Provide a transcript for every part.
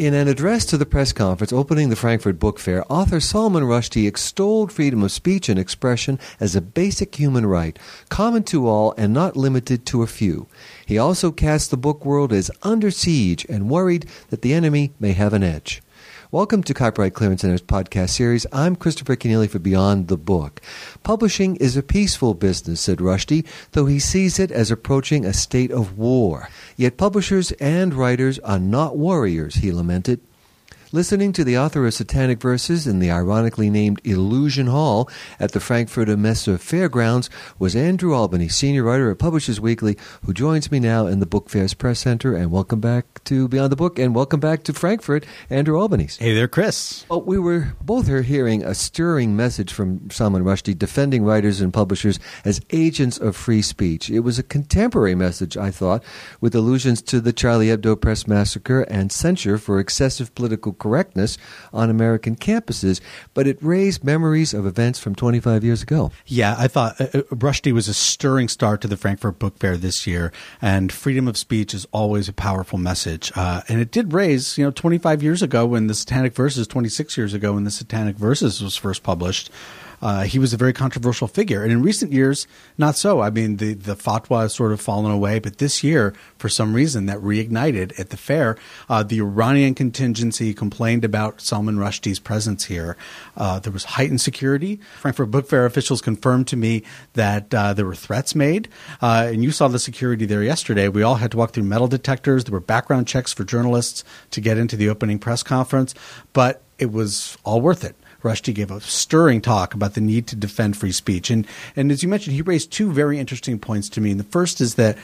In an address to the press conference opening the Frankfurt Book Fair, author Salman Rushdie extolled freedom of speech and expression as a basic human right, common to all and not limited to a few. He also cast the book world as under siege and worried that the enemy may have an edge. Welcome to Copyright Clearance Center's podcast series. I'm Christopher Kenneally for Beyond the Book. Publishing is a peaceful business, said Rushdie, though he sees it as approaching a state of war. Yet publishers and writers are not warriors, he lamented. Listening to the author of Satanic Verses in the ironically named Illusion Hall at the Frankfurter Messe Fairgrounds was Andrew Albanese, senior writer at Publishers Weekly, who joins me now in the Book Fair's Press Center. And welcome back to Beyond the Book, and welcome back to Frankfurt, Andrew Albanese. Hey there, Chris. Well, we were both here hearing a stirring message from Salman Rushdie defending writers and publishers as agents of free speech. It was a contemporary message, I thought, with allusions to the Charlie Hebdo press massacre and censure for excessive political correctness on American campuses, but it raised memories of events from 25 years ago. Yeah, I thought uh, uh, Rushdie was a stirring start to the Frankfurt Book Fair this year, and freedom of speech is always a powerful message. Uh, and it did raise, you know, 25 years ago when the Satanic Verses, 26 years ago when the Satanic Verses was first published uh, he was a very controversial figure. And in recent years, not so. I mean, the, the fatwa has sort of fallen away, but this year, for some reason, that reignited at the fair. Uh, the Iranian contingency complained about Salman Rushdie's presence here. Uh, there was heightened security. Frankfurt Book Fair officials confirmed to me that uh, there were threats made. Uh, and you saw the security there yesterday. We all had to walk through metal detectors. There were background checks for journalists to get into the opening press conference, but it was all worth it. Rushdie gave a stirring talk about the need to defend free speech. And, and as you mentioned, he raised two very interesting points to me. And the first is that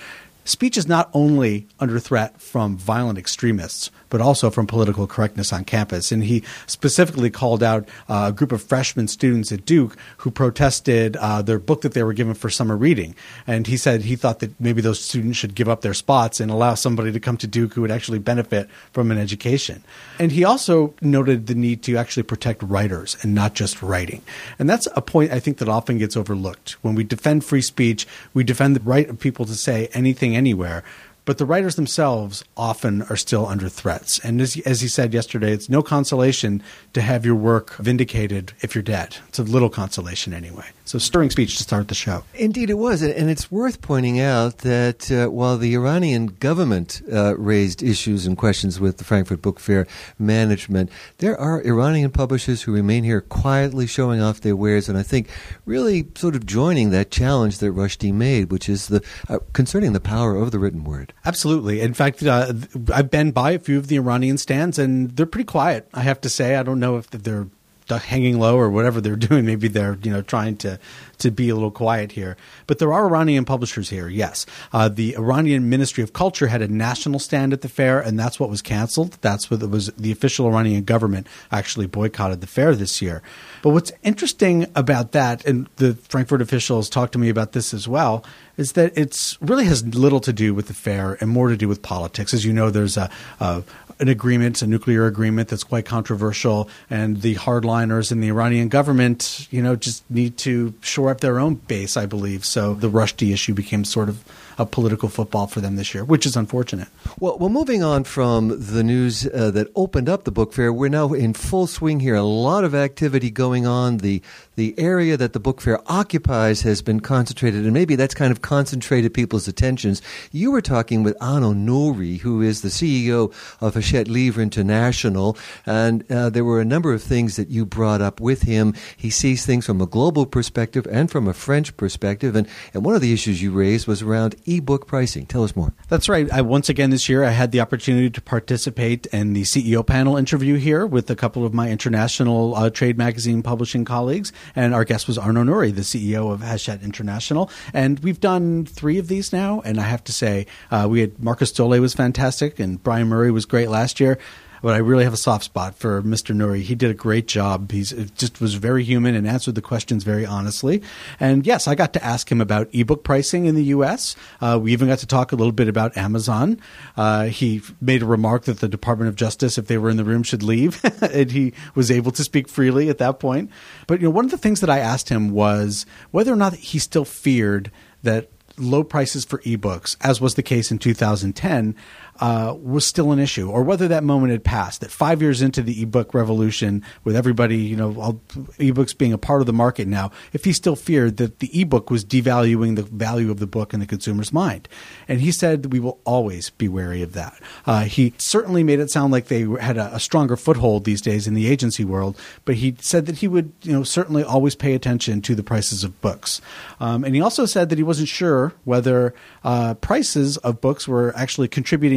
speech is not only under threat from violent extremists, but also from political correctness on campus. And he specifically called out uh, a group of freshman students at Duke who protested uh, their book that they were given for summer reading. And he said he thought that maybe those students should give up their spots and allow somebody to come to Duke who would actually benefit from an education. And he also noted the need to actually protect writers and not just writing. And that's a point I think that often gets overlooked. When we defend free speech, we defend the right of people to say anything anywhere but the writers themselves often are still under threats. And as, as he said yesterday, it's no consolation to have your work vindicated if you're dead. It's a little consolation anyway. So, stirring speech to start the show. Indeed, it was. And it's worth pointing out that uh, while the Iranian government uh, raised issues and questions with the Frankfurt Book Fair management, there are Iranian publishers who remain here quietly showing off their wares and I think really sort of joining that challenge that Rushdie made, which is the uh, concerning the power of the written word. Absolutely. In fact, uh, I've been by a few of the Iranian stands, and they're pretty quiet. I have to say, I don't know if they're hanging low or whatever they're doing. Maybe they're you know trying to to be a little quiet here. But there are Iranian publishers here. Yes, uh, the Iranian Ministry of Culture had a national stand at the fair, and that's what was canceled. That's what it was. The official Iranian government actually boycotted the fair this year. But what's interesting about that, and the Frankfurt officials talked to me about this as well, is that it's really has little to do with the fair and more to do with politics. As you know, there's a, a an agreement, a nuclear agreement that's quite controversial, and the hardliners in the Iranian government, you know, just need to shore up their own base, I believe. So the Rushdie issue became sort of a political football for them this year, which is unfortunate. Well, well moving on from the news uh, that opened up the book fair, we're now in full swing here. A lot of activity going on. The the area that the book fair occupies has been concentrated, and maybe that's kind of concentrated people's attentions. You were talking with Arnaud Nourry, who is the CEO of Hachette Livre International, and uh, there were a number of things that you brought up with him. He sees things from a global perspective and from a French perspective, and, and one of the issues you raised was around ebook pricing. Tell us more. That's right. I, once again this year, I had the opportunity to participate in the CEO panel interview here with a couple of my international uh, trade magazine publishing colleagues. And our guest was Arnaud Nourry, the CEO of Hachette International. And we've done three of these now. And I have to say, uh, we had Markus Dohle was fantastic, and Brian Murray was great last year but I really have a soft spot for Mr. Nourry. He did a great job. He's just was very human and answered the questions very honestly. And yes, I got to ask him about ebook pricing in the U.S. Uh, we even got to talk a little bit about Amazon. Uh, he made a remark that the Department of Justice, if they were in the room, should leave, and he was able to speak freely at that point. But you know, one of the things that I asked him was whether or not he still feared that low prices for ebooks, as was the case in 2010, uh, was still an issue, or whether that moment had passed. That five years into the ebook revolution, with everybody, you know, all, ebooks being a part of the market now, if he still feared that the ebook was devaluing the value of the book in the consumer's mind, and he said we will always be wary of that. Uh, he certainly made it sound like they had a, a stronger foothold these days in the agency world, but he said that he would, you know, certainly always pay attention to the prices of books, um, and he also said that he wasn't sure whether uh, prices of books were actually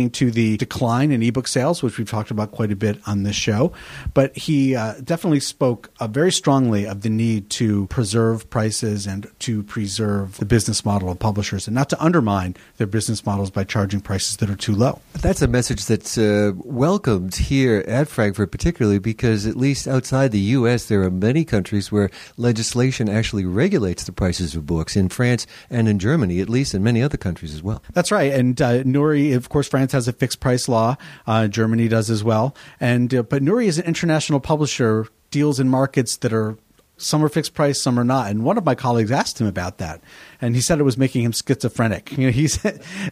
contributing to the decline in ebook sales, which we've talked about quite a bit on this show. But he uh, definitely spoke uh, very strongly of the need to preserve prices and to preserve the business model of publishers and not to undermine their business models by charging prices that are too low. That's a message that's uh, welcomed here at Frankfurt, particularly because, at least outside the U.S., there are many countries where legislation actually regulates the prices of books. In France and in Germany, at least, and many other countries as well. That's right. And uh, Nourry, of course, France has a fixed price law. Uh, Germany does as well. And uh, but Nourry is an international publisher, deals in markets that are some are fixed price, some are not. And one of my colleagues asked him about that, and he said it was making him schizophrenic. You know, he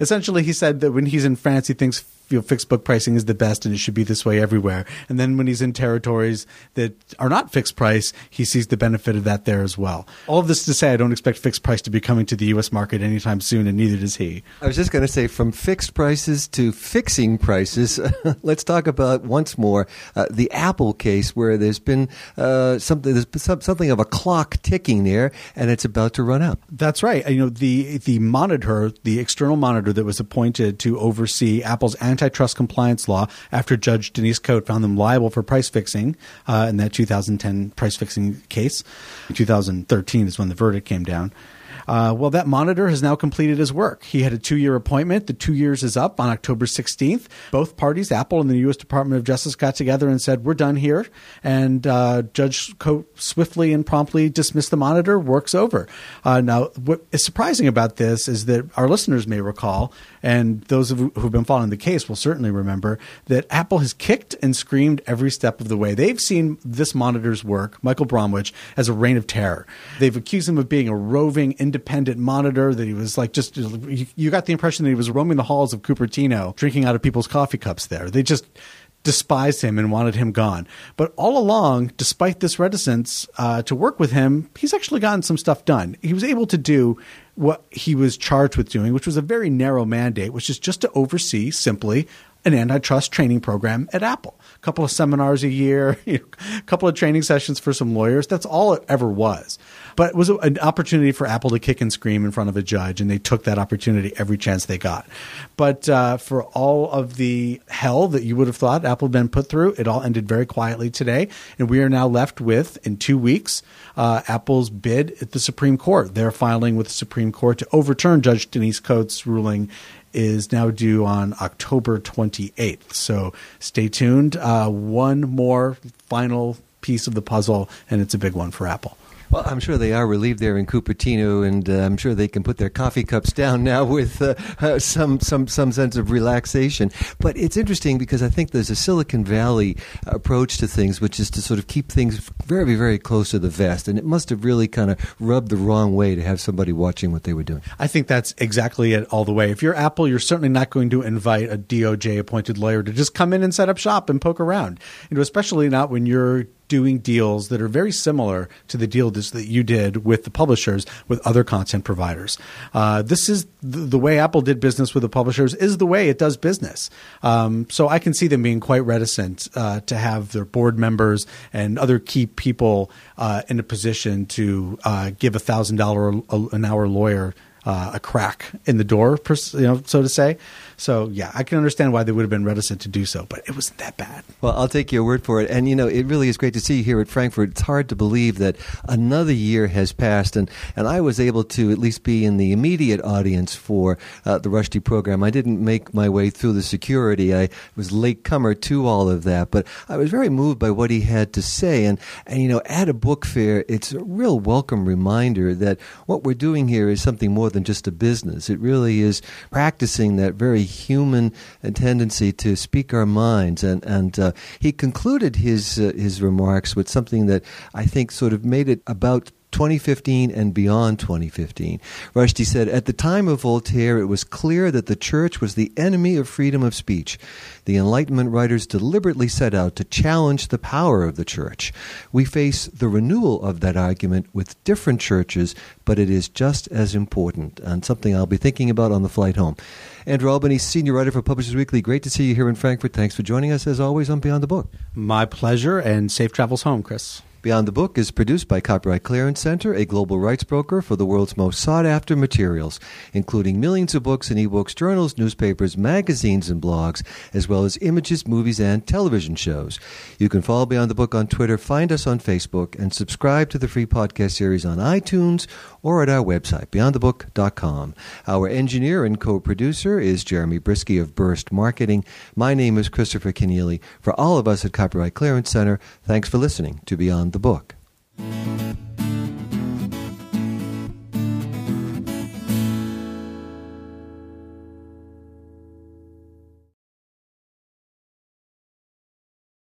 essentially he said that when he's in France, he thinks you know, fixed book pricing is the best and it should be this way everywhere. And then when he's in territories that are not fixed price, he sees the benefit of that there as well. All of this to say, I don't expect fixed price to be coming to the U.S. market anytime soon, and neither does he. I was just going to say, from fixed prices to fixing prices, let's talk about once more uh, the Apple case, where there's been uh, something, there's something of a clock ticking there, and it's about to run out. That's right. You know, the the monitor, the external monitor that was appointed to oversee Apple's antitrust compliance law after Judge Denise Cote found them liable for price fixing uh, in that 2010 price fixing case. 2013 is when the verdict came down. Uh, well, that monitor has now completed his work. He had a two year appointment. The two years is up on October 16th. Both parties, Apple and the U.S. Department of Justice, got together and said, We're done here. And uh, Judge Cote swiftly and promptly dismissed the monitor. Work's over. Uh, now, what is surprising about this is that our listeners may recall, and those of who've been following the case will certainly remember, that Apple has kicked and screamed every step of the way. They've seen this monitor's work, Michael Bromwich, as a reign of terror. They've accused him of being a roving, independent independent monitor that he was like just you got the impression that he was roaming the halls of Cupertino drinking out of people's coffee cups there. They just despised him and wanted him gone. But all along, despite this reticence uh, to work with him, he's actually gotten some stuff done. He was able to do what he was charged with doing, which was a very narrow mandate, which is just to oversee simply an antitrust training program at Apple. A couple of seminars a year, a couple of training sessions for some lawyers. That's all it ever was. But it was an opportunity for Apple to kick and scream in front of a judge, and they took that opportunity every chance they got. But uh, for all of the hell that you would have thought Apple had been put through, it all ended very quietly today. And we are now left with, in two weeks, uh, Apple's bid at the Supreme Court. They're filing with the Supreme Court to overturn Judge Denise Cote's ruling is now due on October 28th. So stay tuned. Uh, one more final piece of the puzzle, and it's a big one for Apple. Well, I'm sure they are relieved there in Cupertino, and uh, I'm sure they can put their coffee cups down now with uh, uh, some some some sense of relaxation. But it's interesting because I think there's a Silicon Valley approach to things, which is to sort of keep things very very close to the vest, and it must have really kind of rubbed the wrong way to have somebody watching what they were doing. I think that's exactly it all the way. If you're Apple, you're certainly not going to invite a DOJ appointed lawyer to just come in and set up shop and poke around. You know, especially not when you're doing deals that are very similar to the deal that you did with the publishers with other content providers. Uh, this is the, the, way Apple did business with the publishers is the way it does business. Um, so I can see them being quite reticent uh, to have their board members and other key people uh, in a position to uh, give a thousand dollar an hour lawyer uh, a crack in the door, you know, so to say. So yeah, I can understand why they would have been reticent to do so, but it wasn't that bad. Well, I'll take your word for it. And you know, it really is great to see you here at Frankfurt. It's hard to believe that another year has passed, and and I was able to at least be in the immediate audience for uh, the Rushdie program. I didn't make my way through the security. I was late comer to all of that, but I was very moved by what he had to say. And and you know, at a book fair, it's a real welcome reminder that what we're doing here is something more than just a business. It really is practicing that very human tendency to speak our minds. And and uh, he concluded his uh, his remarks with something that I think sort of made it about 2015 and beyond 2015. Rushdie said, At the time of Voltaire, it was clear that the church was the enemy of freedom of speech. The Enlightenment writers deliberately set out to challenge the power of the church. We face the renewal of that argument with different churches, but it is just as important, and something I'll be thinking about on the flight home. Andrew Albanese, senior writer for Publishers Weekly, great to see you here in Frankfurt. Thanks for joining us, as always, on Beyond the Book. My pleasure, and safe travels home, Chris. Beyond the Book is produced by Copyright Clearance Center, a global rights broker for the world's most sought after materials, including millions of books and ebooks, journals, newspapers, magazines, and blogs, as well as images, movies, and television shows. You can follow Beyond the Book on Twitter, find us on Facebook, and subscribe to the free podcast series on iTunes or at our website, beyondthebook.com. Our engineer and co producer is Jeremy Brieske of Burst Marketing. My name is Christopher Kenneally. For all of us at Copyright Clearance Center, thanks for listening to Beyond the Book.